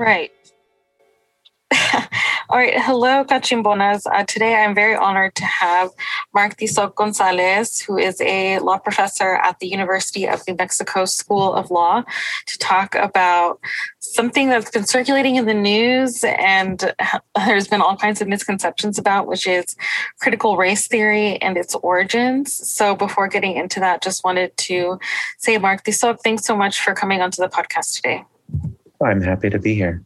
Right. All right. Hello, Cachimbonas. Uh, today I'm very honored to have Marc Tizoc Gonzalez, who is a law professor at the University of New Mexico School of Law, to talk about something that's been circulating in the news and there's been all kinds of misconceptions about, which is critical race theory and its origins. So before getting into that, just wanted to say, Marc Tizoc, thanks so much for coming onto the podcast today. I'm happy to be here.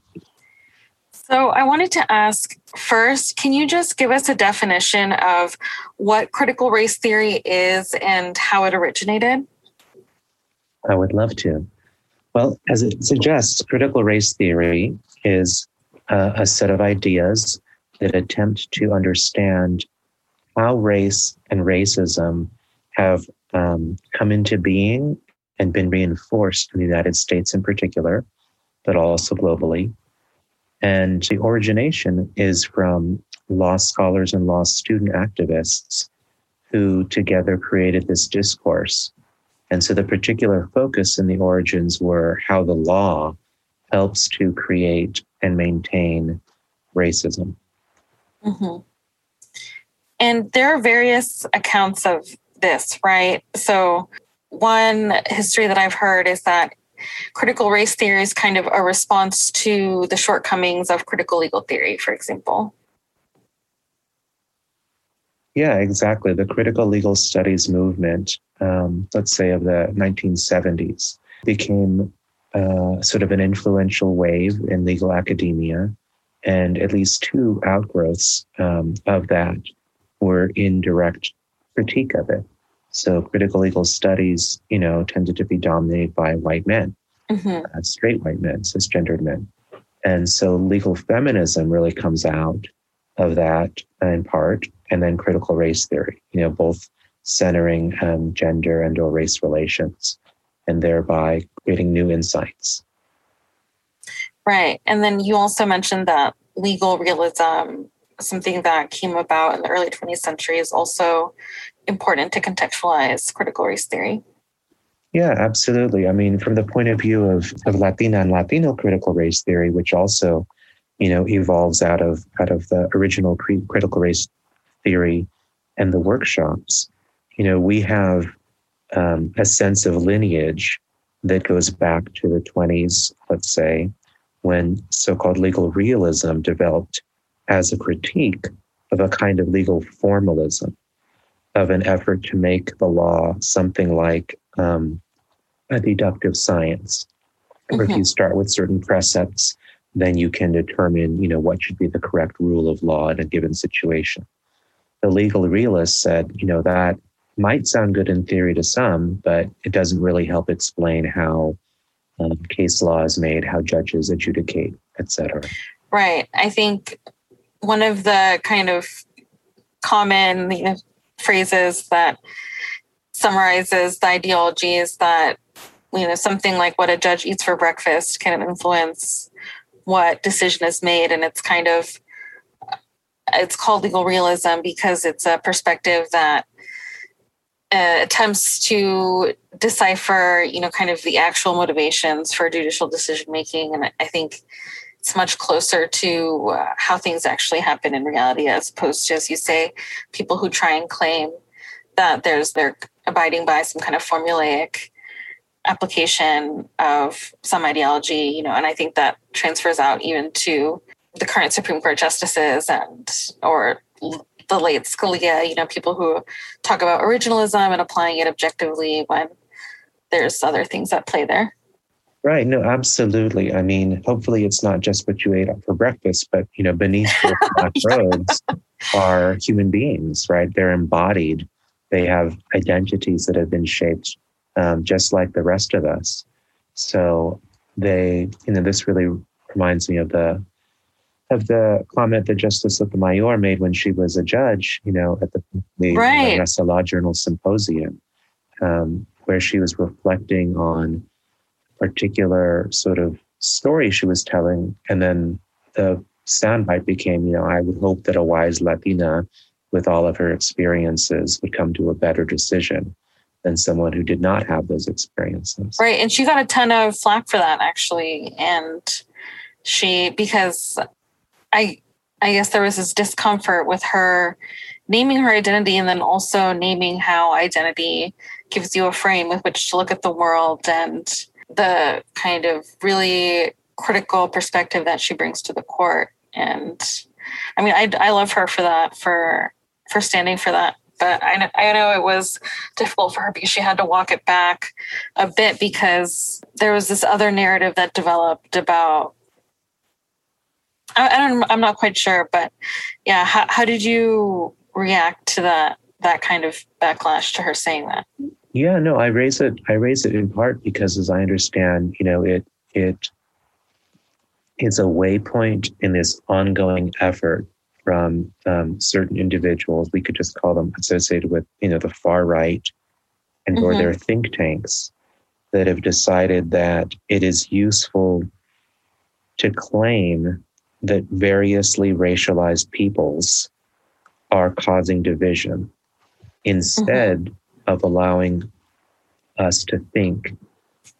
So, I wanted to ask first, can you just give us a definition of what critical race theory is and how it originated? I would love to. Well, as it suggests, critical race theory is uh, a set of ideas that attempt to understand how race and racism have um, come into being and been reinforced in the United States in particular, but also globally. And the origination is from law scholars and law student activists who together created this discourse. And so the particular focus in the origins were how the law helps to create and maintain racism. Mm-hmm. And there are various accounts of this, right? So, one history that I've heard is that critical race theory is kind of a response to the shortcomings of critical legal theory, for example. Yeah, exactly. The critical legal studies movement, um, let's say of the 1970s, became uh, sort of an influential wave in legal academia. And at least two outgrowths um, of that were in direct critique of it. So critical legal studies, you know, tended to be dominated by white men, mm-hmm. uh, straight white men, cisgendered men. And so legal feminism really comes out of that in part, and then critical race theory, you know, both centering um, gender and or race relations, and thereby creating new insights. Right. And then you also mentioned that legal realism, something that came about in the early 20th century, is also important to contextualize critical race theory. Yeah, absolutely. I mean, from the point of view of, of Latina and Latino critical race theory, which also, you know, evolves out of out of the original critical race theory and the workshops, you know, we have um, a sense of lineage that goes back to the 20s, let's say, when so-called legal realism developed as a critique of a kind of legal formalism of an effort to make the law something like um, a deductive science. Mm-hmm. If you start with certain precepts, then you can determine, you know, what should be the correct rule of law in a given situation. The legal realist said, you know, that might sound good in theory to some, but it doesn't really help explain how um, case law is made, how judges adjudicate, etc. Right. I think one of the kind of common you know, phrases that summarizes the ideologies that you know something like what a judge eats for breakfast can influence what decision is made. And it's kind of it's called legal realism because it's a perspective that uh, attempts to decipher you know kind of the actual motivations for judicial decision making. And i think it's much closer to uh, how things actually happen in reality as opposed to as you say people who try and claim that there's they're abiding by some kind of formulaic application of some ideology you know and i think that transfers out even to the current supreme court justices and or the late scalia you know people who talk about originalism and applying it objectively when there's other things at play there Right. No, absolutely. I mean, hopefully it's not just what you ate for breakfast, but you know, beneath the black robes are human beings, right? They're embodied. They have identities that have been shaped um, just like the rest of us. So they, you know, this really reminds me of the of the comment that Justice Sotomayor made when she was a judge, you know, at the, the right. Law Journal Symposium, um, where she was reflecting on particular sort of story she was telling. And then the soundbite became, you know, I would hope that a wise Latina with all of her experiences would come to a better decision than someone who did not have those experiences. Right. And she got a ton of flack for that, actually. And she because I I guess there was this discomfort with her naming her identity and then also naming how identity gives you a frame with which to look at the world and the kind of really critical perspective that she brings to the court. And i mean i, I love her for that for for standing for that. But I know, I know it was difficult for her because she had to walk it back a bit because there was this other narrative that developed about I, I don't I'm not quite sure but yeah how, how did you react to that that kind of backlash to her saying that yeah no I raise it I raise it in part because as I understand you know it it is a waypoint in this ongoing effort from um, certain individuals. We could just call them associated with, you know, the far right and mm-hmm. or their think tanks that have decided that it is useful to claim that variously racialized peoples are causing division instead mm-hmm. Of allowing us to think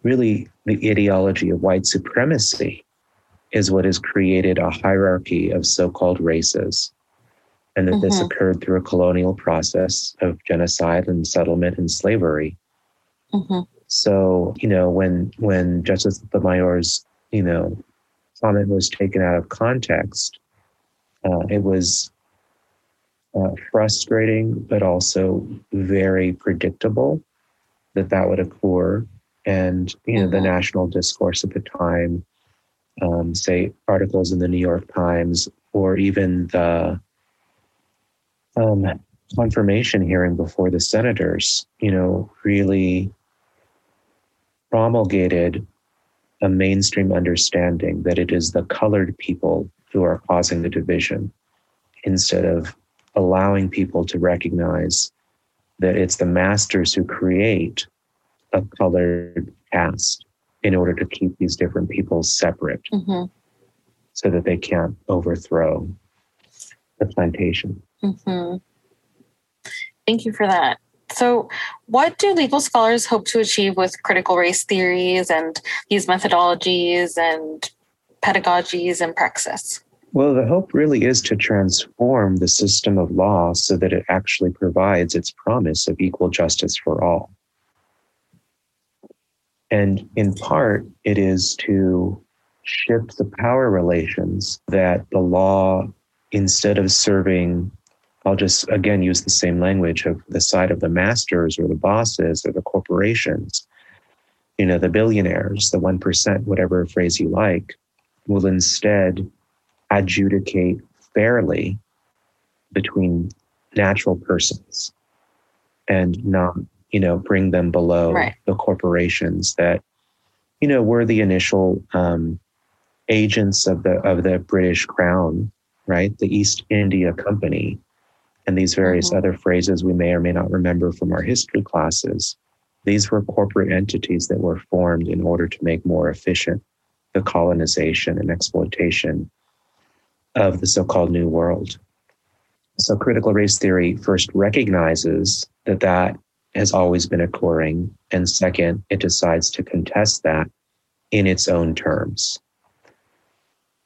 really the ideology of white supremacy is what has created a hierarchy of so called races. And that mm-hmm. this occurred through a colonial process of genocide and settlement and slavery. Mm-hmm. So, you know, when when Justice Sotomayor's, you know, comment was taken out of context, uh, it was uh, frustrating, but also very predictable that that would occur. And, you know, mm-hmm. the national discourse at the time um, say, articles in the New York Times or even the um, confirmation hearing before the senators, you know, really promulgated a mainstream understanding that it is the colored people who are causing the division instead of allowing people to recognize that it's the masters who create a colored caste in order to keep these different people separate mm-hmm. so that they can't overthrow the plantation. Mm-hmm. Thank you for that. So, what do legal scholars hope to achieve with critical race theories and these methodologies and pedagogies and praxis? Well, the hope really is to transform the system of law so that it actually provides its promise of equal justice for all. And in part, it is to shift the power relations that the law, instead of serving, I'll just again use the same language of the side of the masters or the bosses or the corporations, you know, the billionaires, the 1%, whatever phrase you like, will instead adjudicate fairly between natural persons and not you know, bring them below right. the corporations that, you know, were the initial um, agents of the of the British Crown, right? The East India Company, and these various mm-hmm. other phrases we may or may not remember from our history classes. These were corporate entities that were formed in order to make more efficient the colonization and exploitation of the so-called New World. So critical race theory first recognizes that that has always been occurring. And second, it decides to contest that in its own terms.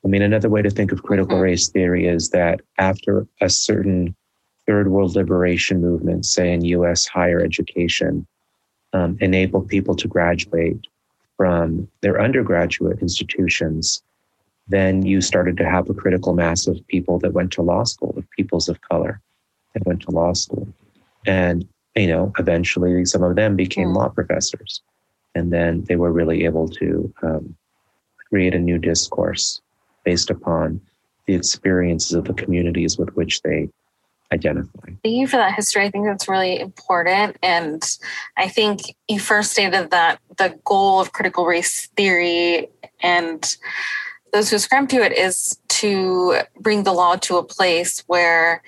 I mean, another way to think of critical mm-hmm. race theory is that after a certain third world liberation movement, say in US higher education, um, enabled people to graduate from their undergraduate institutions, then you started to have a critical mass of people that went to law school, of peoples of color that went to law school. And you know, eventually some of them became mm. law professors. And then they were really able to um, create a new discourse based upon the experiences of the communities with which they identify. Thank you for that history. I think that's really important. And I think you first stated that the goal of critical race theory and those who ascribe to it is to bring the law to a place where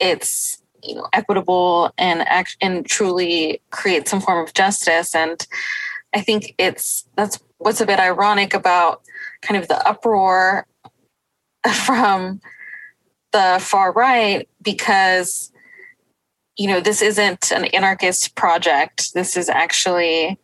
it's you know equitable and act and truly create some form of justice. And i think it's that's what's a bit ironic about kind of the uproar from the far right because you know this isn't an anarchist project. This is actually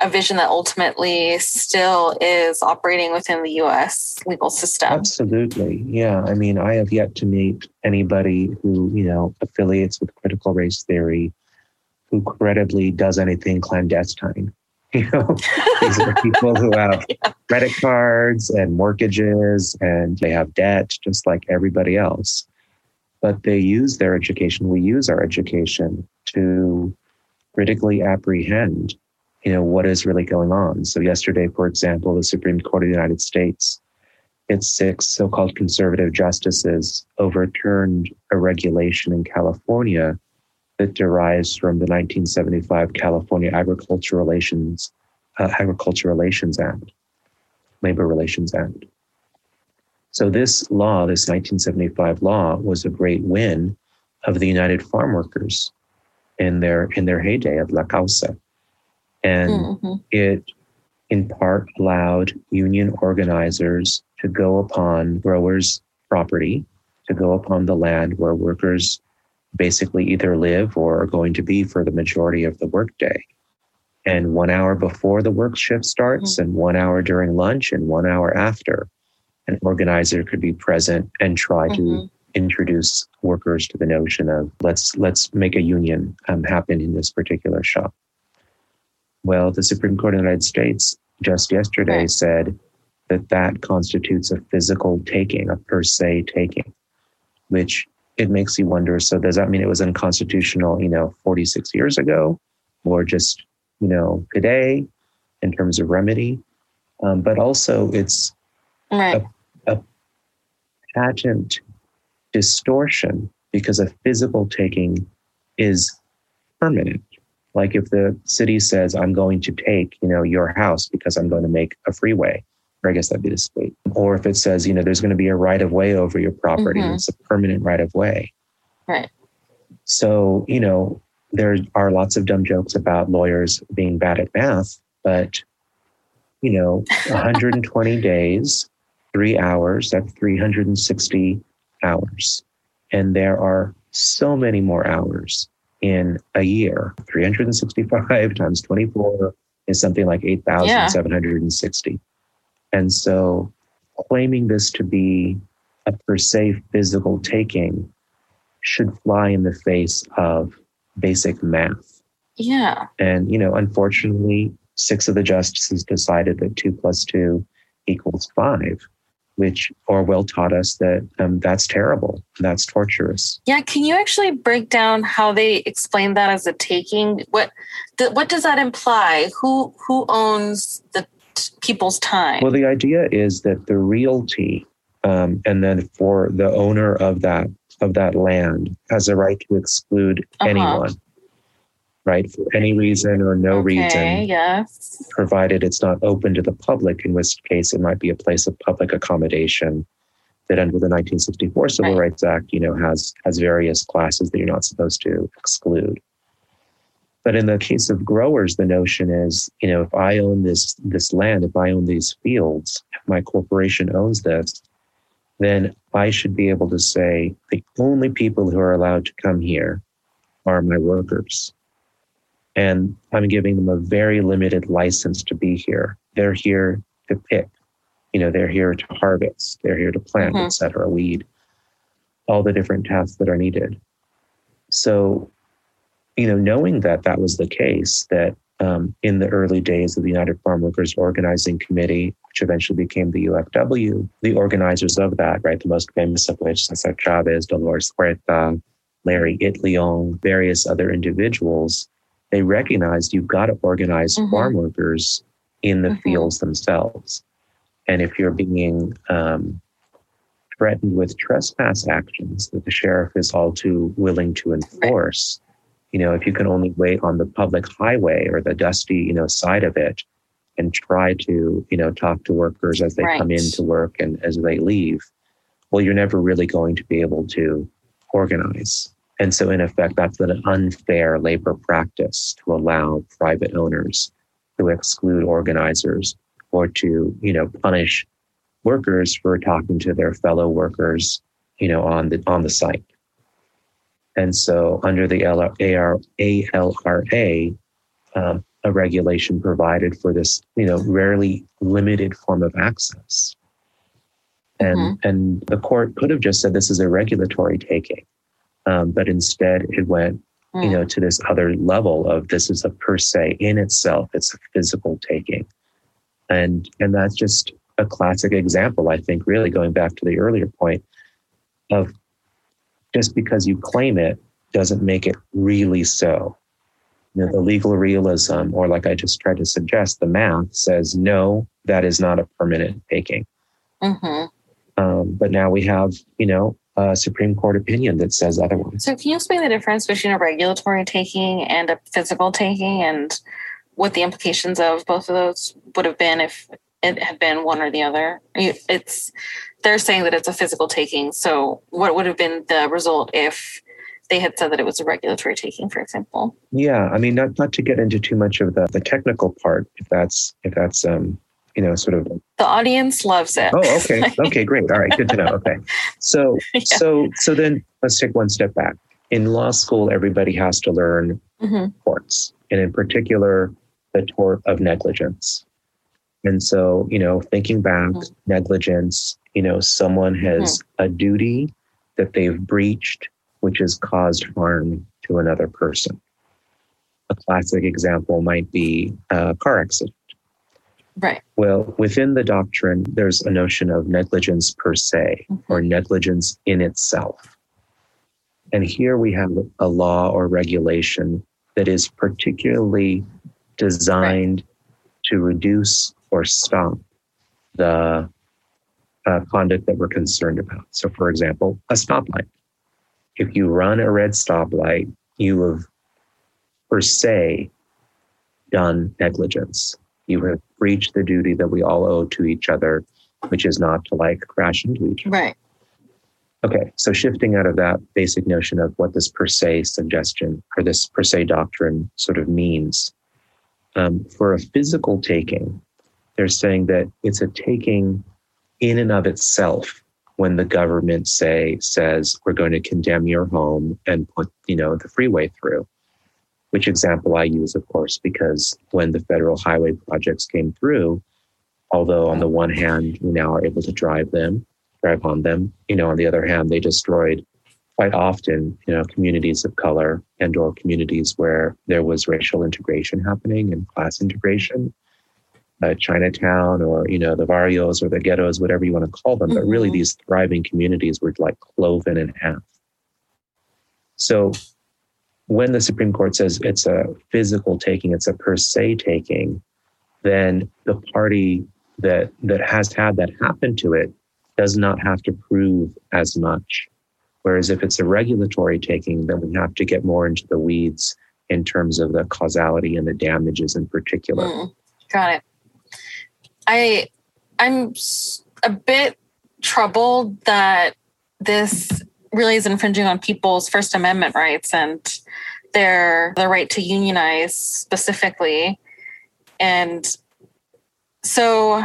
a vision that ultimately still is operating within the US legal system. Absolutely. Yeah. I mean, I have yet to meet anybody who, you know, affiliates with critical race theory who credibly does anything clandestine. You know, these are people who have yeah. credit cards and mortgages and they have debt just like everybody else. But they use their education, we use our education to critically apprehend you know what is really going on. So yesterday for example the supreme court of the united states its six so-called conservative justices overturned a regulation in california that derives from the 1975 california agriculture relations uh, agriculture relations act labor relations act. So this law this 1975 law was a great win of the united farm workers in their in their heyday of la causa and mm-hmm. it, in part, allowed union organizers to go upon growers' property, to go upon the land where workers basically either live or are going to be for the majority of the workday. And one hour before the work shift starts, mm-hmm. and one hour during lunch, and one hour after, an organizer could be present and try mm-hmm. to introduce workers to the notion of let's let's make a union um, happen in this particular shop. Well, the Supreme Court of the United States just yesterday right. said that that constitutes a physical taking, a per se taking, which it makes you wonder. So does that mean it was unconstitutional, you know, 46 years ago, or just, you know, today in terms of remedy? Um, but also, it's right. a, a patent distortion because a physical taking is permanent. Like if the city says, I'm going to take, you know, your house because I'm going to make a freeway, or I guess that'd be the state. Or if it says, you know, there's going to be a right of way over your property, mm-hmm. it's a permanent right of way. Right. So, you know, there are lots of dumb jokes about lawyers being bad at math, but, you know, 120 days, three hours, that's 360 hours. And there are so many more hours in a year. 365 times 24 is something like 8,760. Yeah. And so claiming this to be a per se physical taking should fly in the face of basic math. Yeah. And, you know, unfortunately, six of the justices decided that two plus two equals five which Orwell taught us that um, that's terrible. That's torturous. Yeah, can you actually break down how they explain that as a taking? What th- what does that imply? Who who owns the t- people's time? Well, the idea is that the realty, um, and then for the owner of that of that land has a right to exclude uh-huh. anyone right? For any reason or no okay, reason. Yes. Provided it's not open to the public, in which case it might be a place of public accommodation that under the 1964 Civil right. Rights Act, you know, has has various classes that you're not supposed to exclude. But in the case of growers, the notion is, you know, if I own this this land, if I own these fields, if my corporation owns this, then I should be able to say the only people who are allowed to come here are my workers and I'm giving them a very limited license to be here. They're here to pick, you know, they're here to harvest, they're here to plant, mm-hmm. etc., weed, all the different tasks that are needed. So, you know, knowing that that was the case, that um, in the early days of the United Farm Workers Organizing Committee, which eventually became the UFW, the organizers of that, right, the most famous of which, Cesar Chavez, Dolores Huerta, Larry Itliong, various other individuals, they recognized you've got to organize mm-hmm. farm workers in the mm-hmm. fields themselves. And if you're being um, threatened with trespass actions that the sheriff is all too willing to enforce, right. you know, if you can only wait on the public highway or the dusty, you know, side of it and try to, you know, talk to workers as they right. come in to work and as they leave, well, you're never really going to be able to organize. And so, in effect, that's an unfair labor practice to allow private owners to exclude organizers or to, you know, punish workers for talking to their fellow workers, you know, on the on the site. And so, under the ALRA, um, a regulation provided for this, you know, rarely limited form of access. And mm-hmm. and the court could have just said this is a regulatory taking, um, but instead it went, mm. you know, to this other level of this is a per se in itself. It's a physical taking, and and that's just a classic example. I think really going back to the earlier point of just because you claim it doesn't make it really so. You know, the legal realism, or like I just tried to suggest, the math says no, that is not a permanent taking. Mm-hmm. Um, but now we have, you know, a Supreme Court opinion that says otherwise. So, can you explain the difference between a regulatory taking and a physical taking, and what the implications of both of those would have been if it had been one or the other? It's they're saying that it's a physical taking. So, what would have been the result if they had said that it was a regulatory taking, for example? Yeah, I mean, not not to get into too much of the the technical part, if that's if that's um you know, sort of the audience loves it. Oh, okay. Okay, great. All right, good to know. Okay. So yeah. so so then let's take one step back. In law school, everybody has to learn mm-hmm. torts, and in particular, the tort of negligence. And so, you know, thinking back, mm-hmm. negligence, you know, someone has mm-hmm. a duty that they've breached, which has caused harm to another person. A classic example might be a car accident. Right. Well, within the doctrine, there's a notion of negligence per se mm-hmm. or negligence in itself. And here we have a law or regulation that is particularly designed right. to reduce or stop the uh, conduct that we're concerned about. So, for example, a stoplight. If you run a red stoplight, you have per se done negligence you have breached the duty that we all owe to each other, which is not to like crash into each other. Right. Okay, so shifting out of that basic notion of what this per se suggestion or this per se doctrine sort of means, um, for a physical taking, they're saying that it's a taking in and of itself when the government say says we're going to condemn your home and put you know the freeway through which example I use, of course, because when the federal highway projects came through, although on the one hand, we now are able to drive them, drive on them, you know, on the other hand, they destroyed quite often, you know, communities of color and or communities where there was racial integration happening and class integration. Uh, Chinatown or you know the barrios or the ghettos, whatever you want to call them, mm-hmm. but really mm-hmm. these thriving communities were like cloven in half. So when the Supreme Court says it's a physical taking, it's a per se taking, then the party that that has had that happen to it does not have to prove as much. Whereas if it's a regulatory taking, then we have to get more into the weeds in terms of the causality and the damages in particular. Mm, got it. I I'm a bit troubled that this really is infringing on people's First Amendment rights and their the right to unionize specifically. And so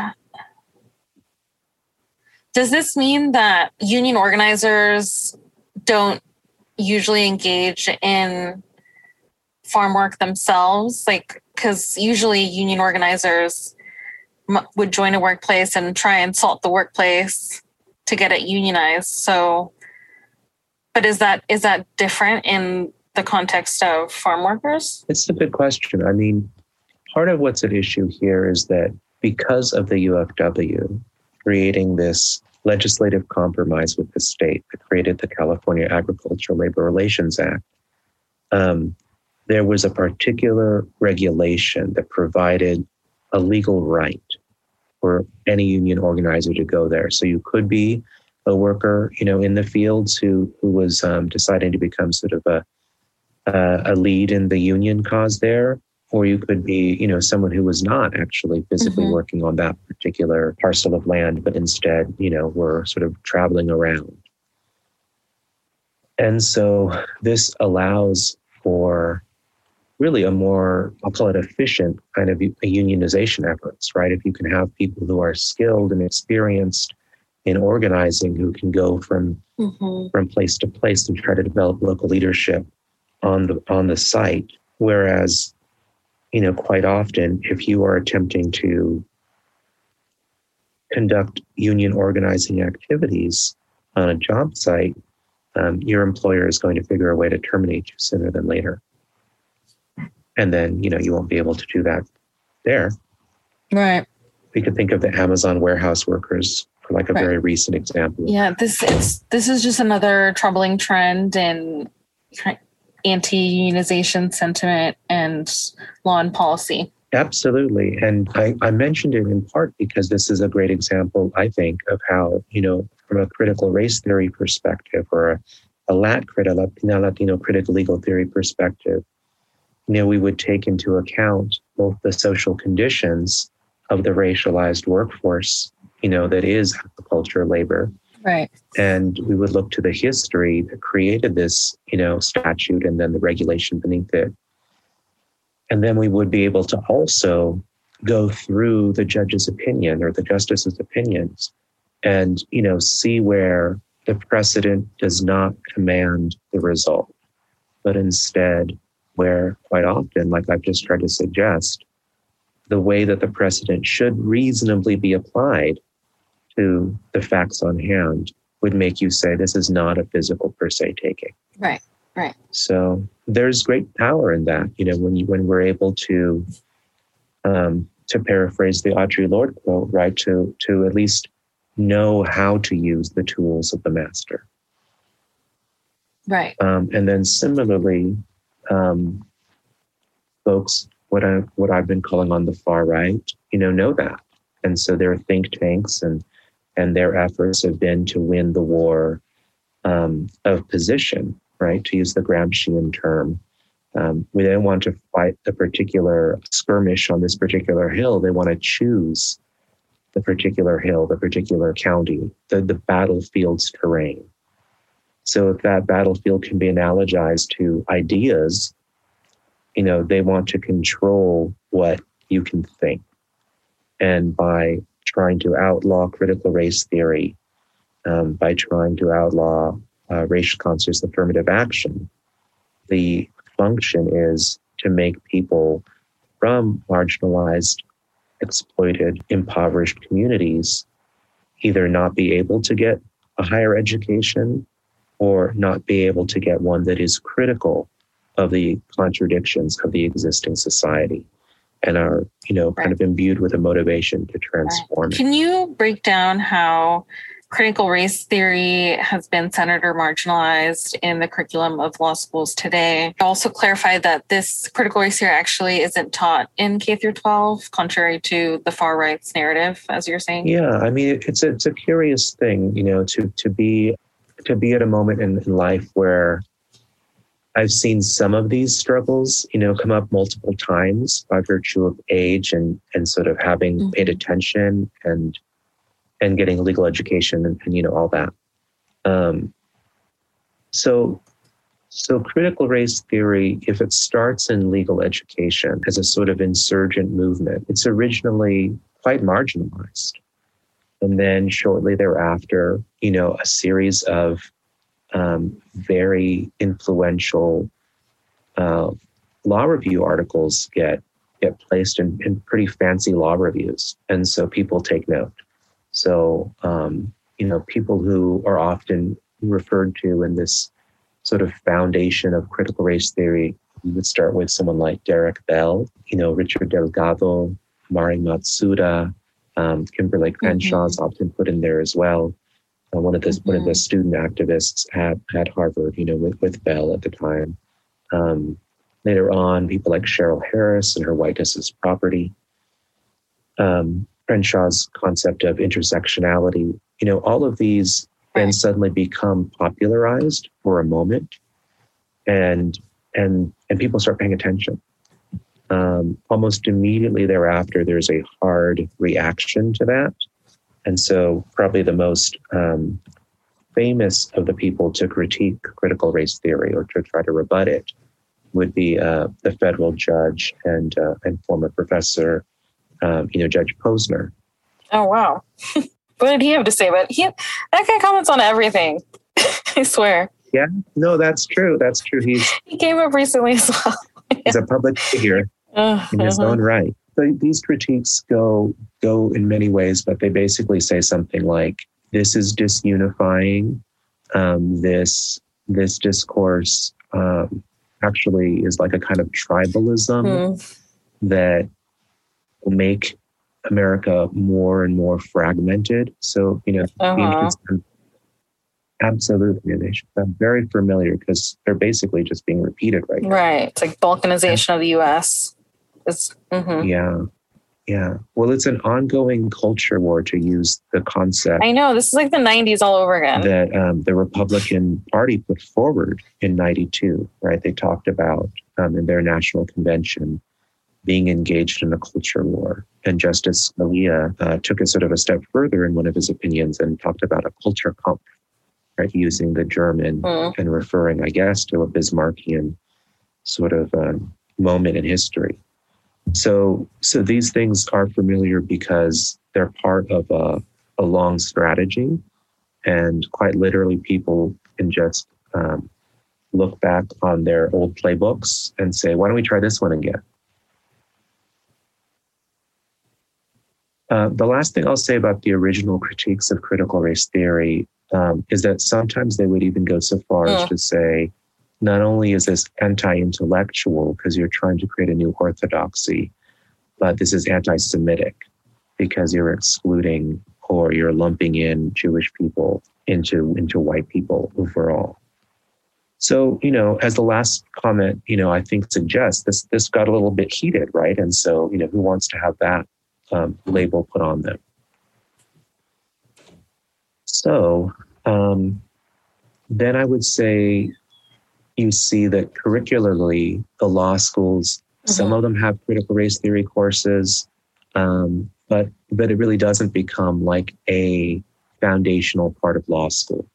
does this mean that union organizers don't usually engage in farm work themselves? Like, because usually union organizers m- would join a workplace and try and salt the workplace to get it unionized. So but is that is that different in the context of farm workers? It's a good question. I mean, part of what's at issue here is that because of the UFW creating this legislative compromise with the state that created the California Agricultural Labor Relations Act, um, there was a particular regulation that provided a legal right for any union organizer to go there. So you could be a worker, you know, in the fields who who was um, deciding to become sort of a uh, a lead in the union cause there, or you could be, you know, someone who was not actually physically mm-hmm. working on that particular parcel of land, but instead, you know, were sort of traveling around. And so this allows for really a more, I'll call it efficient kind of a unionization efforts, right? If you can have people who are skilled and experienced in organizing who can go from mm-hmm. from place to place and try to develop local leadership on the on the site whereas you know, quite often, if you are attempting to conduct union organizing activities on a job site, um, your employer is going to figure a way to terminate you sooner than later. And then, you know, you won't be able to do that there. Right. We could think of the Amazon warehouse workers like a right. very recent example. Yeah, this is this is just another troubling trend in anti-unionization sentiment and law and policy. Absolutely. And I, I, mentioned it in part because this is a great example, I think, of how, you know, from a critical race theory perspective or a, a LatCrit, a Latina Latino critical legal theory perspective, you know, we would take into account both the social conditions of the racialized workforce, you know, that is agriculture labor. Right. And we would look to the history that created this, you know, statute and then the regulation beneath it and then we would be able to also go through the judge's opinion or the justice's opinions and, you know, see where the precedent does not command the result, but instead where quite often, like I've just tried to suggest, the way that the precedent should reasonably be applied to the facts on hand would make you say this is not a physical per se taking. Right. Right. So there's great power in that. You know, when you when we're able to, um, to paraphrase the Audre Lorde quote, right? To to at least know how to use the tools of the master. Right. Um, and then similarly, um, folks, what I what I've been calling on the far right, you know, know that, and so there are think tanks and and their efforts have been to win the war um, of position right? To use the Gramscian term. Um, we don't want to fight a particular skirmish on this particular hill. They want to choose the particular hill, the particular county, the, the battlefield's terrain. So if that battlefield can be analogized to ideas, you know, they want to control what you can think. And by trying to outlaw critical race theory, um, by trying to outlaw uh, racial conscious affirmative action. The function is to make people from marginalized, exploited, impoverished communities either not be able to get a higher education or not be able to get one that is critical of the contradictions of the existing society and are you know kind of imbued with a motivation to transform can you break down how critical race theory has been centered or marginalized in the curriculum of law schools today. Also clarify that this critical race theory actually isn't taught in K through 12, contrary to the far right's narrative, as you're saying. Yeah, I mean, it's a, it's a curious thing, you know, to to be to be at a moment in, in life where I've seen some of these struggles, you know, come up multiple times by virtue of age and and sort of having mm-hmm. paid attention and and getting legal education and, and you know all that. Um, so, so critical race theory, if it starts in legal education as a sort of insurgent movement, it's originally quite marginalized, and then shortly thereafter, you know, a series of um, very influential uh, law review articles get get placed in, in pretty fancy law reviews, and so people take note. So, um, you know, people who are often referred to in this sort of foundation of critical race theory, you would start with someone like Derrick Bell, you know, Richard Delgado, Mari Matsuda, um, Kimberlé Crenshaw is mm-hmm. often put in there as well. Uh, one of the mm-hmm. one of the mm-hmm. student activists at at Harvard, you know, with with Bell at the time. Um, later on, people like Cheryl Harris and her whiteness is property. Um, Crenshaw's concept of intersectionality, you know, all of these right. then suddenly become popularized for a moment, and and and people start paying attention. Um, almost immediately thereafter, there's a hard reaction to that, and so probably the most um, famous of the people to critique critical race theory or to try to rebut it would be uh, the federal judge and uh, and former professor um, you know, Judge Posner. Oh wow, what did he have to say? But he that guy comments on everything. I swear. Yeah, no, that's true. That's true. He's he came up recently as well. he's a public figure. in his own right. So these critiques go go in many ways, but they basically say something like, "This is disunifying. Um, this this discourse um, actually is like a kind of tribalism mm. that will make America more and more fragmented. So, you know, uh-huh. absolutely, they should sound very familiar because they're basically just being repeated right now. Right. It's like balkanization of the US. It's, mm-hmm. Yeah. Yeah. Well, it's an ongoing culture war to use the concept. I know. This is like the 90s all over again. That um, the Republican Party put forward in 92, right? They talked about um, in their national convention being engaged in a culture war. And Justice Scalia uh, took it sort of a step further in one of his opinions and talked about a culture Kampf, right? Using the German mm. and referring, I guess, to a Bismarckian sort of um, moment in history. So, so these things are familiar because they're part of a, a long strategy, and quite literally, people can just um, look back on their old playbooks and say, "Why don't we try this one again?" Uh, the last thing I'll say about the original critiques of critical race theory um, is that sometimes they would even go so far as to say, not only is this anti intellectual because you're trying to create a new orthodoxy, but this is anti Semitic because you're excluding or you're lumping in Jewish people into, into white people overall. So, you know, as the last comment, you know, I think suggests this this got a little bit heated, right? And so, you know, who wants to have that um, label put on them? So, um, then I would say you see that curricularly, the law schools, mm-hmm. some of them have critical race theory courses, um, but but it really doesn't become like a foundational part of law school,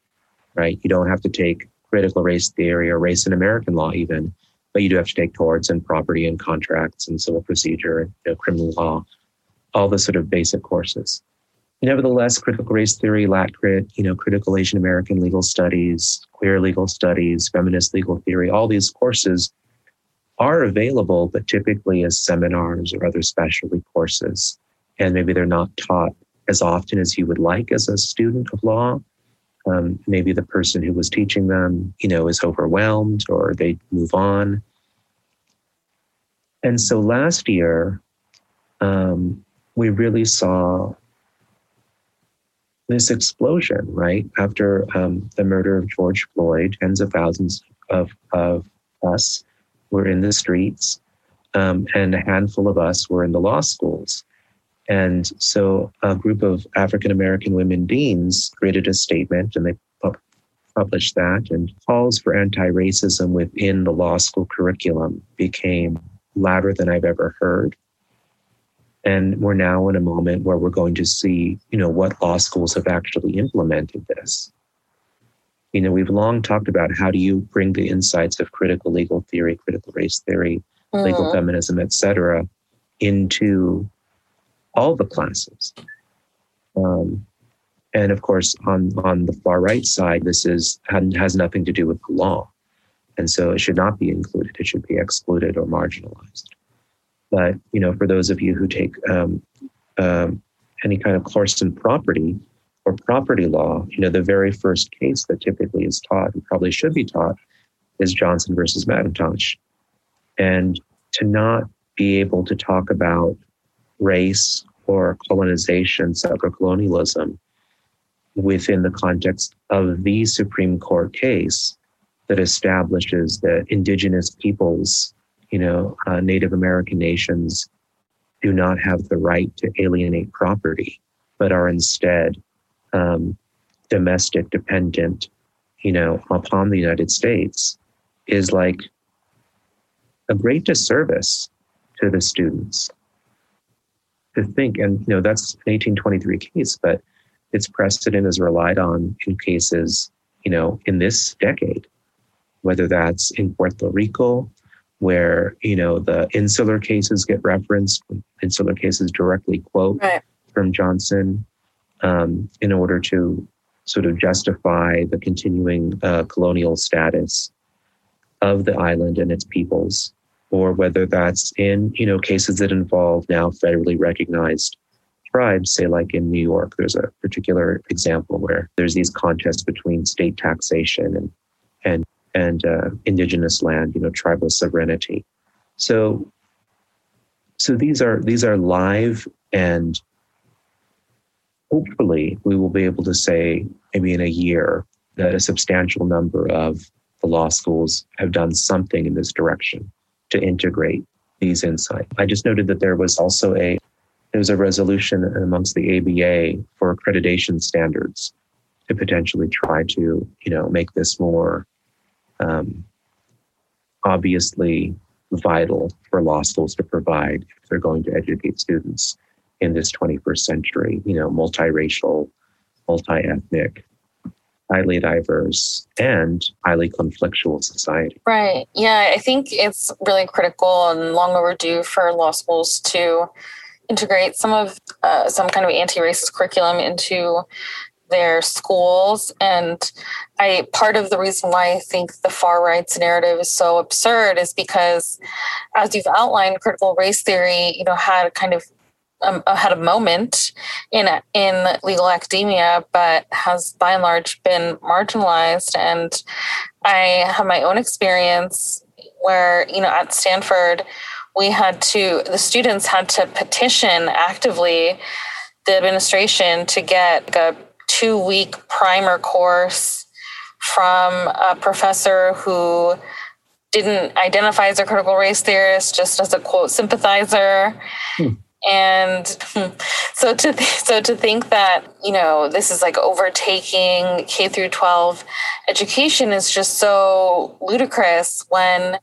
right? You don't have to take critical race theory or race and American law even, but you do have to take torts and property and contracts and civil procedure and you know, criminal law, all the sort of basic courses. Nevertheless, critical race theory, LatCrit, you know, critical Asian American legal studies, queer legal studies, feminist legal theory, all these courses are available, but typically as seminars or other specialty courses. And maybe they're not taught as often as you would like as a student of law. Um, maybe the person who was teaching them, you know, is overwhelmed or they move on. And so last year, um, we really saw this explosion, right? After um, the murder of George Floyd, tens of thousands of, of us were in the streets, um, and a handful of us were in the law schools. And so a group of African American women deans created a statement and they pu- published that, and calls for anti racism within the law school curriculum became louder than I've ever heard. And we're now in a moment where we're going to see, you know, what law schools have actually implemented this. You know, we've long talked about how do you bring the insights of critical legal theory, critical race theory, mm-hmm. legal feminism, et cetera, into all the classes. Um, and of course, on, on the far right side, this is has nothing to do with the law. And so it should not be included. It should be excluded or marginalized. But you know, for those of you who take um, um, any kind of course in property or property law, you know, the very first case that typically is taught and probably should be taught is Johnson versus McIntosh. And to not be able to talk about race or colonization, settler colonialism within the context of the Supreme Court case that establishes that indigenous peoples you know, uh, Native American nations do not have the right to alienate property, but are instead um, domestic dependent, you know, upon the United States is like a great disservice to the students to think. And, you know, that's an 1823 case, but its precedent is relied on in cases, you know, in this decade, whether that's in Puerto Rico, where you know the insular cases get referenced. Insular cases directly quote right. from Johnson um, in order to sort of justify the continuing uh, colonial status of the island and its peoples, or whether that's in you know cases that involve now federally recognized tribes say like in new york there's a particular example where there's these contests between state taxation and and and uh, indigenous land you know tribal sovereignty so so these are these are live and hopefully we will be able to say maybe in a year that a substantial number of the law schools have done something in this direction to integrate these insights. I just noted that there was also a there was a resolution amongst the ABA for accreditation standards to potentially try to you know make this more um, obviously vital for law schools to provide if they're going to educate students in this 21st century you know multiracial multi-ethnic highly diverse and highly conflictual society. Right. Yeah, I think it's really critical and long overdue for law schools to integrate some of uh, some kind of anti-racist curriculum into their schools and i part of the reason why i think the far right's narrative is so absurd is because as you've outlined critical race theory you know had kind of um, had a moment in in legal academia, but has by and large been marginalized. And I have my own experience where you know at Stanford we had to the students had to petition actively the administration to get a two week primer course from a professor who didn't identify as a critical race theorist, just as a quote sympathizer. Hmm and so to th- so to think that you know this is like overtaking K through 12 education is just so ludicrous when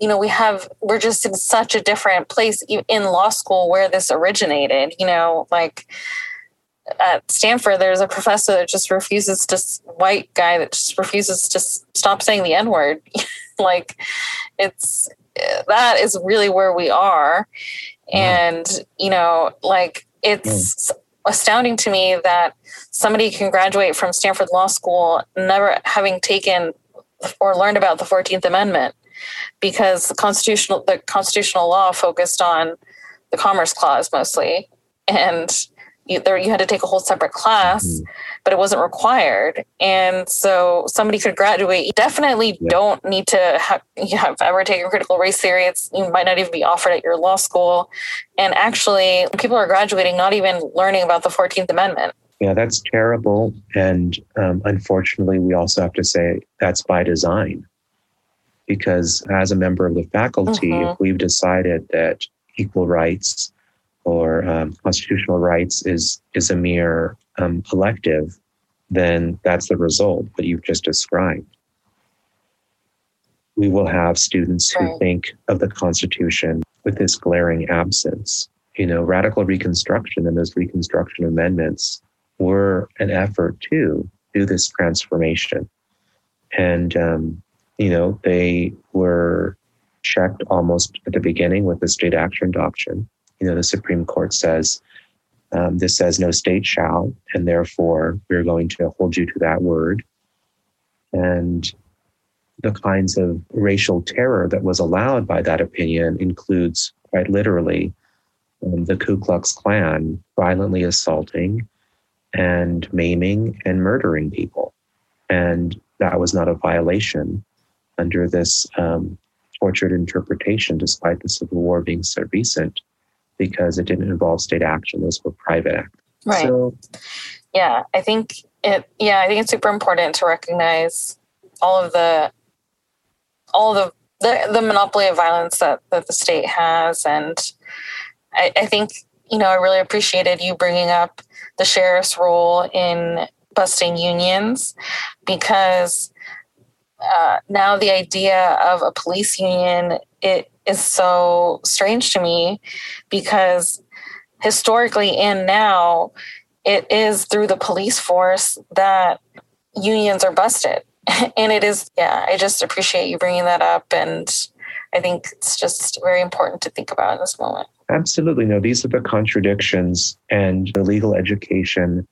you know we have we're just in such a different place in law school where this originated you know like at Stanford there's a professor that just refuses to white guy that just refuses to stop saying the n word. Like it's that is really where we are. And, you know, like it's mm. astounding to me that somebody can graduate from Stanford Law School never having taken or learned about the 14th Amendment because the constitutional the constitutional law focused on the commerce clause mostly. And you, there you had to take a whole separate class mm-hmm. but it wasn't required. And so somebody could graduate. You definitely yeah. don't need to have, you have ever taken critical race theory it's you might not even be offered at your law school. And actually people are graduating not even learning about the 14th amendment. Yeah that's terrible. And um, unfortunately we also have to say that's by design. Because as a member of the faculty mm-hmm. if we've decided that equal rights or um, constitutional rights is is a mere um, elective, then that's the result that you've just described. We will have students who right. think of the Constitution with this glaring absence. You know, radical Reconstruction and those Reconstruction amendments were an effort to do this transformation. And, um, you know, they were checked almost at the beginning with the state action doctrine you know, the Supreme Court says um, this says no state shall, and therefore we're going to hold you to that word. And the kinds of racial terror that was allowed by that opinion includes quite literally um, the Ku Klux Klan violently assaulting and maiming and murdering people. And that was not a violation under this um, tortured interpretation, despite the Civil War being so recent because it didn't involve state action. Those were private acts. Right. So, yeah, I think it. Yeah, I think it's super important to recognize all of the, all the the, the monopoly of violence that that the state has, and I, I think you know I really appreciated you bringing up the sheriff's role in busting unions because uh, now the idea of a police union it is so strange to me because historically and now it is through the police force that unions are busted. And it is yeah i just appreciate you bringing that up. And i think it's just very important to think about in this moment. Absolutely. No these are the contradictions and the legal education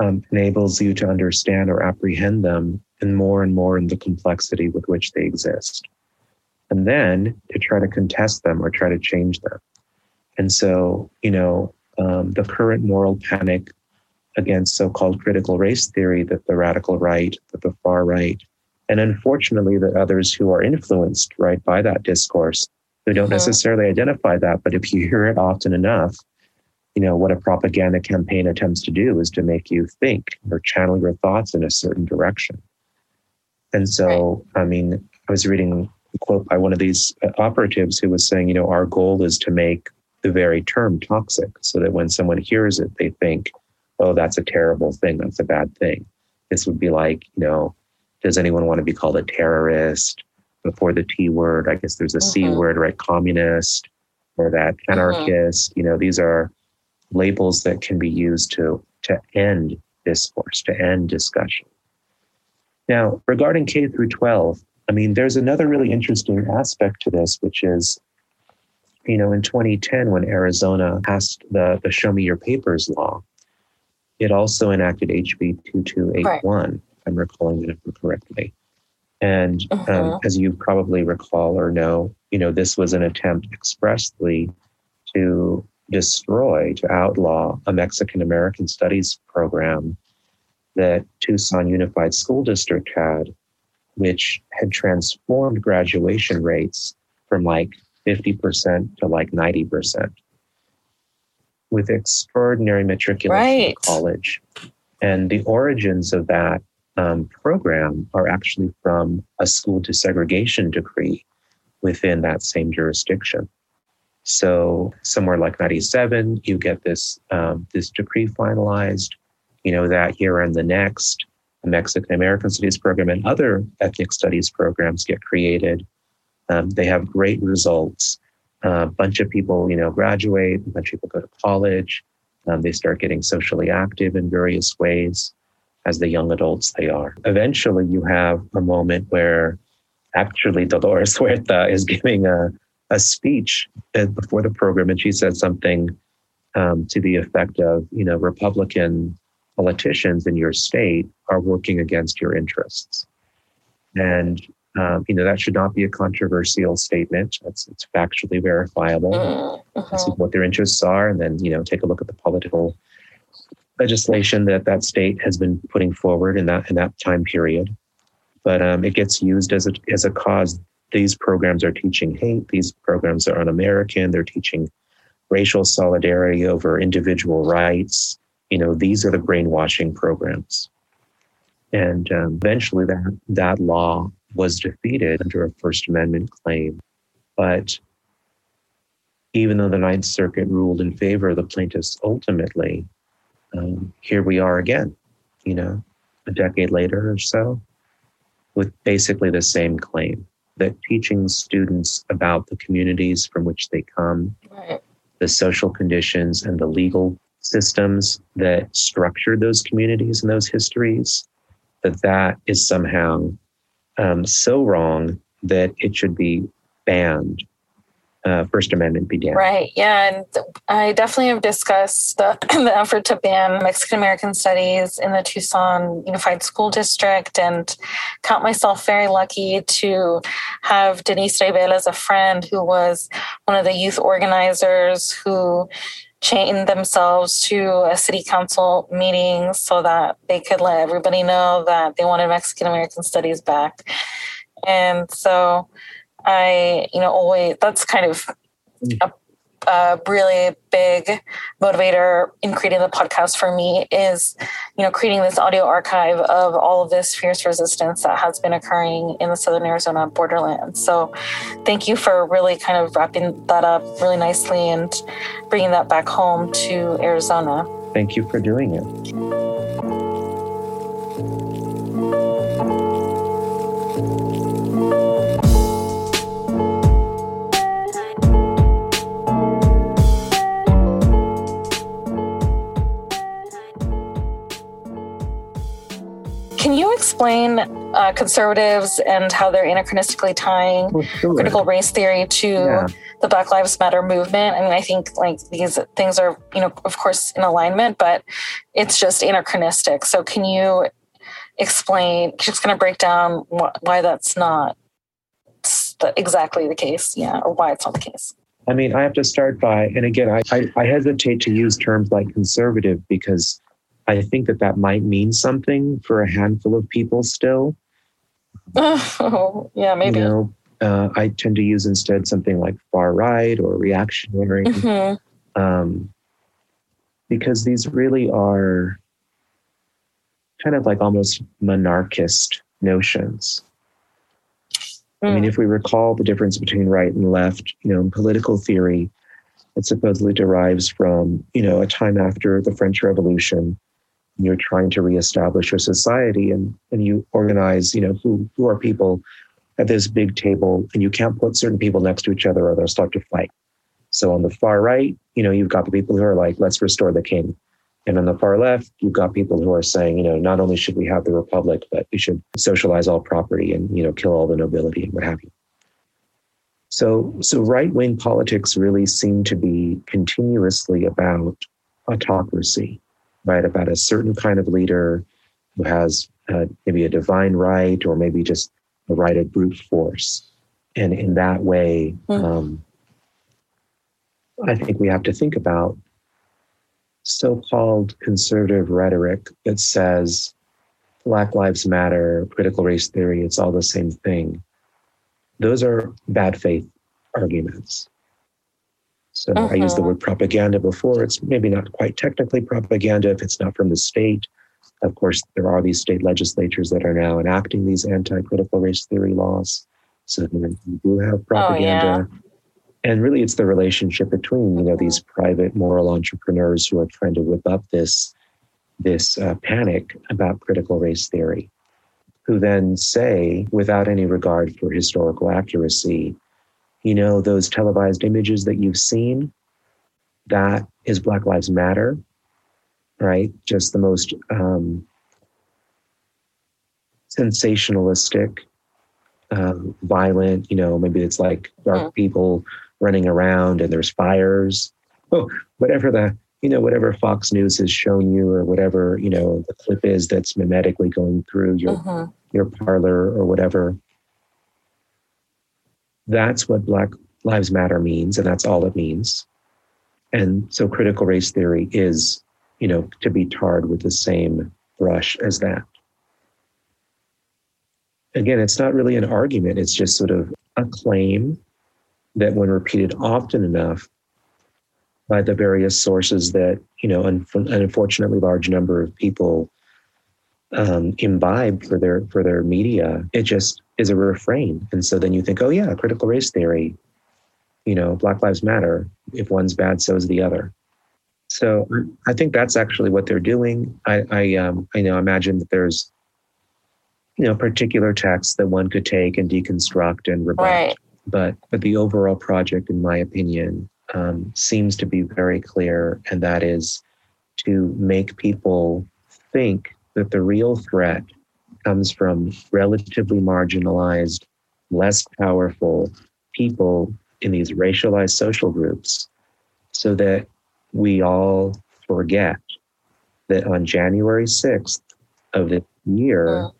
um, enables you to understand or apprehend them and more and more in the complexity with which they exist and then to try to contest them or try to change them. And so, you know, um, the current moral panic against so called critical race theory that the radical right, that the far right, and unfortunately that others who are influenced right by that discourse who don't mm-hmm. necessarily identify that but if you hear it often enough you know what a propaganda campaign attempts to do is to make you think or channel your thoughts in a certain direction and so right. i mean i was reading quote by one of these operatives who was saying you know our goal is to make the very term toxic so that when someone hears it they think oh that's a terrible thing that's a bad thing this would be like you know does anyone want to be called a terrorist before the T word? I guess there's a mm-hmm. C word, right? Communist or that mm-hmm. anarchist. Mm-hmm. You know, these are labels that can be used to to end discourse, to end discussion. Now, regarding K through 12, I mean, there's another really interesting aspect to this, which is, you know, in 2010, when Arizona passed the, the Show Me Your Papers law, it also enacted HB 2281, right. I'm recalling it correctly. And um, uh-huh. as you probably recall or know, you know, this was an attempt expressly to destroy, to outlaw a Mexican American studies program that Tucson Unified School District had, which had transformed graduation rates from like 50% to like 90% with extraordinary matriculation right. college. And the origins of that um, program are actually from a school desegregation decree within that same jurisdiction. So somewhere like 97, you get this um, this decree finalized. You know that year and the next, the Mexican American Studies program and other ethnic studies programs get created. Um, they have great results. Uh, a bunch of people, you know, graduate. A bunch of people go to college. Um, they start getting socially active in various ways as the young adults they are. Eventually, you have a moment where actually Dolores Huerta is giving a, a speech before the program, and she said something um, to the effect of, you know, Republican politicians in your state are working against your interests. And um, you know that should not be a controversial statement. It's, it's factually verifiable. Mm-hmm. See what their interests are, and then you know take a look at the political legislation that that state has been putting forward in that in that time period. But um, it gets used as a as a cause. These programs are teaching hate. These programs are un-American. They're teaching racial solidarity over individual rights. You know, these are the brainwashing programs. And um, eventually, that that law was defeated under a First Amendment claim. But even though the Ninth Circuit ruled in favor of the plaintiffs ultimately, um, here we are again, you know, a decade later or so, with basically the same claim that teaching students about the communities from which they come, right. the social conditions, and the legal systems that structured those communities and those histories, that that is somehow um, so wrong that it should be banned uh, First Amendment be damned. Right. Yeah. And I definitely have discussed the, the effort to ban Mexican American studies in the Tucson Unified School District and count myself very lucky to have Denise Rebel as a friend who was one of the youth organizers who chained themselves to a city council meeting so that they could let everybody know that they wanted Mexican American studies back. And so I, you know, always that's kind of mm. a, a really big motivator in creating the podcast for me is, you know, creating this audio archive of all of this fierce resistance that has been occurring in the southern Arizona borderlands. So, thank you for really kind of wrapping that up really nicely and bringing that back home to Arizona. Thank you for doing it. Uh, conservatives and how they're anachronistically tying well, sure. critical race theory to yeah. the Black Lives Matter movement? I mean, I think like these things are, you know, of course, in alignment, but it's just anachronistic. So, can you explain? Just kind of break down wh- why that's not exactly the case, yeah, or why it's not the case. I mean, I have to start by, and again, I, I, I hesitate to use terms like conservative because I think that that might mean something for a handful of people still. Oh, yeah, maybe. You know, uh, I tend to use instead something like far right or reactionary, mm-hmm. um, because these really are kind of like almost monarchist notions. Mm. I mean, mm. if we recall the difference between right and left, you know, in political theory, it supposedly derives from, you know, a time after the French Revolution. You're trying to reestablish your society and, and you organize, you know, who, who are people at this big table and you can't put certain people next to each other or they'll start to fight. So on the far right, you know, you've got the people who are like, let's restore the king. And on the far left, you've got people who are saying, you know, not only should we have the republic, but we should socialize all property and, you know, kill all the nobility and what have you. So, so right wing politics really seem to be continuously about autocracy, right? About a certain kind of leader who has uh, maybe a divine right or maybe just the right of brute force. And in that way, mm. um, I think we have to think about so called conservative rhetoric that says Black Lives Matter, critical race theory, it's all the same thing. Those are bad faith arguments. So uh-huh. I used the uh-huh. word propaganda before. It's maybe not quite technically propaganda if it's not from the state. Of course, there are these state legislatures that are now enacting these anti critical race theory laws. So you do have propaganda. Oh, yeah and really it's the relationship between you know these private moral entrepreneurs who are trying to whip up this this uh, panic about critical race theory who then say without any regard for historical accuracy you know those televised images that you've seen that is black lives matter right just the most um, sensationalistic um, violent you know maybe it's like dark mm. people running around and there's fires. Oh, whatever the you know whatever Fox News has shown you or whatever you know the clip is that's mimetically going through your uh-huh. your Parler or whatever. That's what Black Lives Matter means, and that's all it means. And so, critical race theory is, you know, to be tarred with the same brush as that. Again, it's not really an argument; it's just sort of a claim that when repeated often enough by the various sources that you know an, an unfortunately large number of people um, imbibe for their for their media it just is a refrain. And so then you think oh yeah critical race theory you know black lives matter. If one's bad so is the other. So i think that's actually what they're doing. I i um i know imagine that there's you know particular texts that one could take and deconstruct and rebut right. But but the overall project, in my opinion, um, seems to be very clear, and that is to make people think that the real threat comes from relatively marginalized, less powerful people in these racialized social groups, so that we all forget that on January 6th of this year,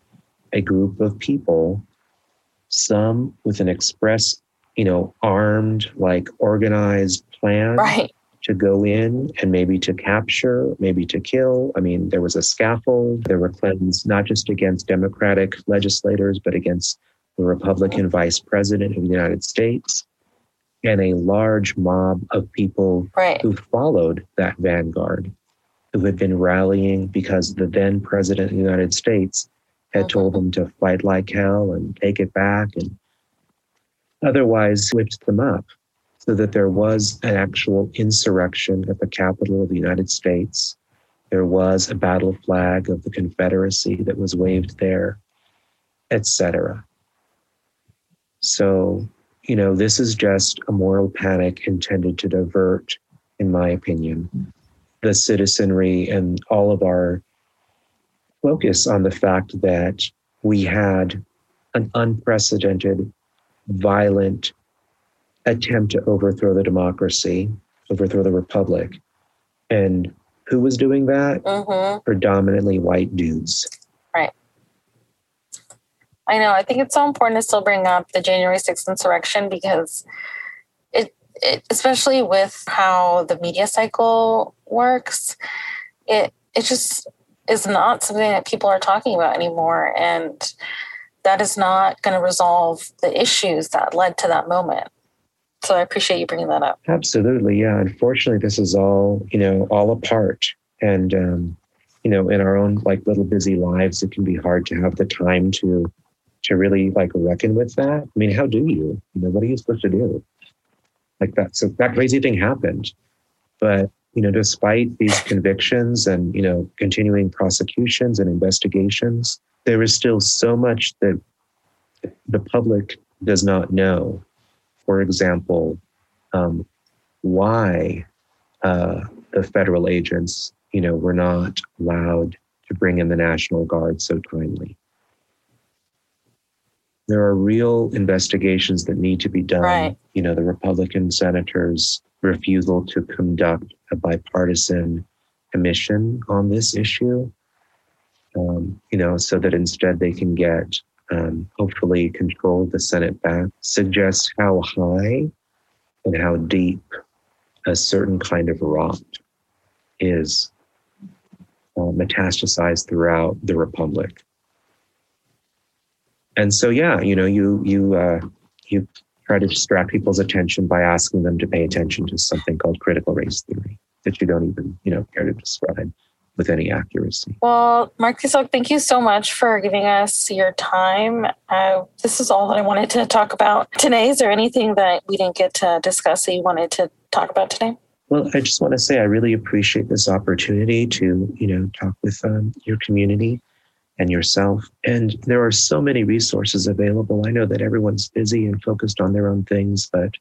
a group of people some with an express, you know, armed, like organized plan right. To go in and maybe to capture, maybe to kill. I mean, there was a scaffold. There were claims not just against Democratic legislators, but against the Republican vice president of the United States and a large mob of people right. who followed that vanguard, who had been rallying because the then president of the United States had mm-hmm. told them to fight like hell and take it back and otherwise whipped them up so that there was an actual insurrection at the capital of the United States. There was a battle flag of the Confederacy that was waved there, etc. So, you know, this is just a moral panic intended to divert, in my opinion, the citizenry and all of our focus on the fact that we had an unprecedented, violent attempt to overthrow the democracy, overthrow the republic. And who was doing that? Mm-hmm. Predominantly white dudes. Right. I know. I think it's so important to still bring up the January 6th insurrection because it, it especially with how the media cycle works, it it just is not something that people are talking about anymore. And that is not going to resolve the issues that led to that moment. So I appreciate you bringing that up. Absolutely. Yeah. Unfortunately, this is all, you know, all apart. And, um, you know, in our own like little busy lives, it can be hard to have the time to, to really like reckon with that. I mean, how do you, you know, what are you supposed to do? Like that. So that crazy thing happened. But, you know, despite these convictions and, you know, continuing prosecutions and investigations, there is still so much that the public does not know. For example, um, why uh, the federal agents, you know, were not allowed to bring in the National Guard so timely. There are real investigations that need to be done. Right. You know, the Republican senators' refusal to conduct a bipartisan commission on this issue um, you know, so that instead they can get um, hopefully control the Senate back, suggests how high and how deep a certain kind of rot is uh, metastasized throughout the republic. And so, yeah, you know, you you uh, you try to distract people's attention by asking them to pay attention to something called critical race theory that you don't even you know care to describe with any accuracy. Well, Marc Tizoc, thank you so much for giving us your time. Uh, this is all that I wanted to talk about today. Is there anything that we didn't get to discuss that you wanted to talk about today? Well, I just want to say I really appreciate this opportunity to, you know, talk with um, your community and yourself. And there are so many resources available. I know that everyone's busy and focused on their own things, but,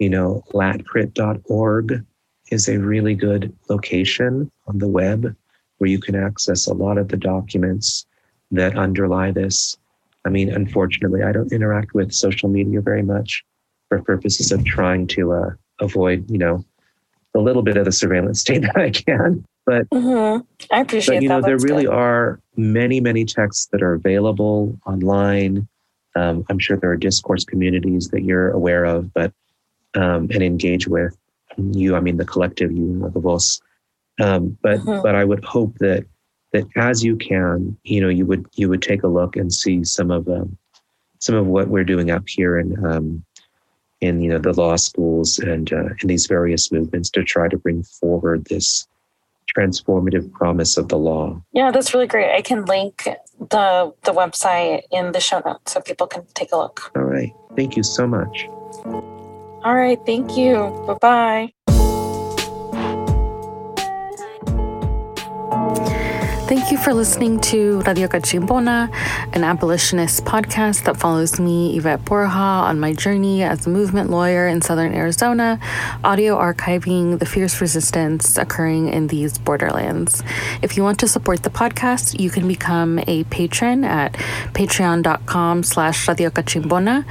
you know, latcrit.org is a really good location on the web where you can access a lot of the documents that underlie this. I mean, unfortunately, I don't interact with social media very much for purposes of trying to uh, avoid, you know, a little bit of the surveillance state that I can. But mm-hmm. I appreciate. But you know, there really good. are many, many texts that are available online. Um, I'm sure there are discourse communities that you're aware of, but um, and engage with you, I mean the collective you, the voice. Um, but mm-hmm. but I would hope that that as you can, you know, you would you would take a look and see some of um, some of what we're doing up here in um, in you know the law schools and uh, in these various movements to try to bring forward this transformative promise of the law. Yeah, that's really great. I can link the the website in the show notes so people can take a look. All right. Thank you so much. All right. Thank you. Bye bye. Thank you for listening to Radio Cachimbona, an abolitionist podcast that follows me, Yvette Borja, on my journey as a movement lawyer in southern Arizona, audio archiving the fierce resistance occurring in these borderlands. If you want to support the podcast, you can become a patron at patreon.com slash Radio Cachimbona.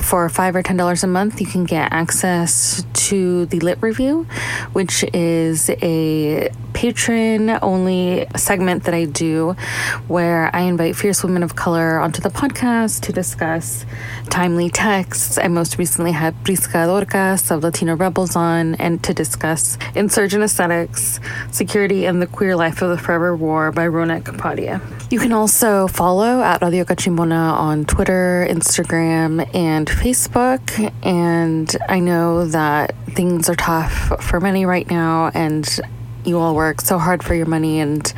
For 5 or $10 a month, you can get access to the Lit Review, which is a patron-only segment segment that I do where I invite fierce women of color onto the podcast to discuss timely texts. I most recently had Prisca Dorcas of Latina Rebels on and to discuss insurgent aesthetics, security, and the queer life of the forever war by Ronak Kapadia. You can also follow at Radio Cachimbona on Twitter, Instagram, and Facebook. And I know that things are tough for many right now, and you all work so hard for your money and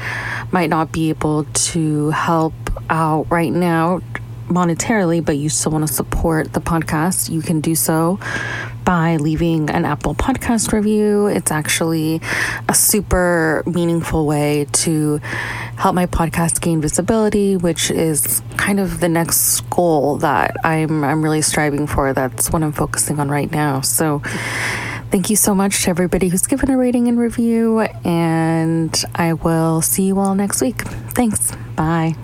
might not be able to help out right now monetarily, but you still want to support the podcast, you can do so by leaving an Apple podcast review. It's actually a super meaningful way to help my podcast gain visibility, which is kind of the next goal that I'm I'm really striving for. That's what I'm focusing on right now. So Thank you so much to everybody who's given a rating and review, and I will see you all next week. Thanks. Bye.